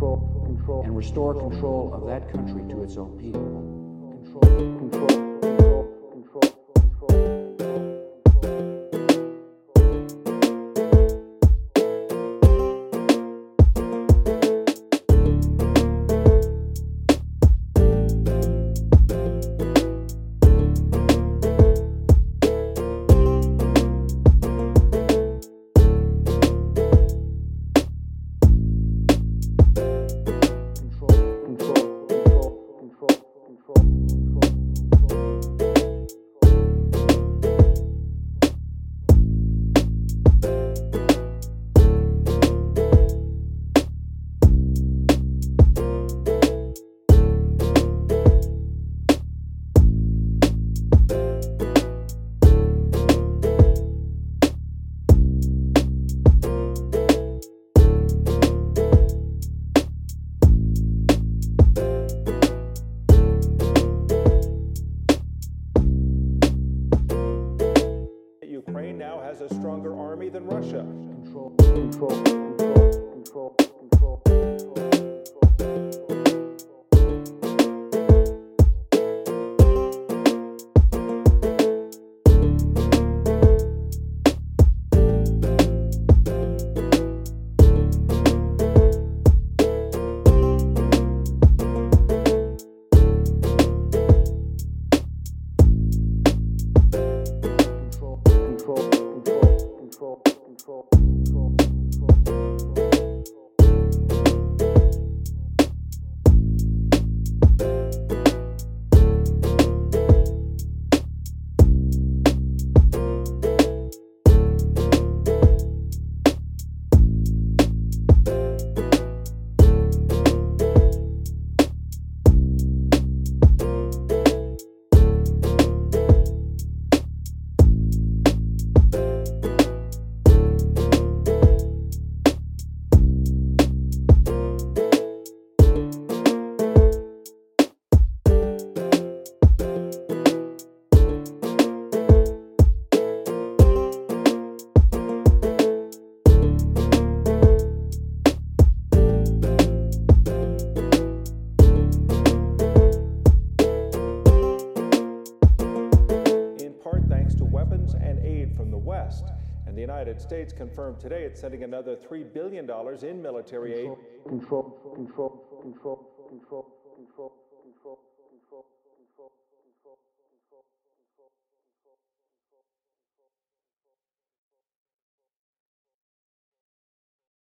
control, control, and restore control of that country to its own people. Control, has a stronger army than Russia. Control, control, control. arms and aid from the West. And the United States confirmed today it's sending another $3 billion in military aid. Control, control, control, control, control, control, control, control, control, control, control, control.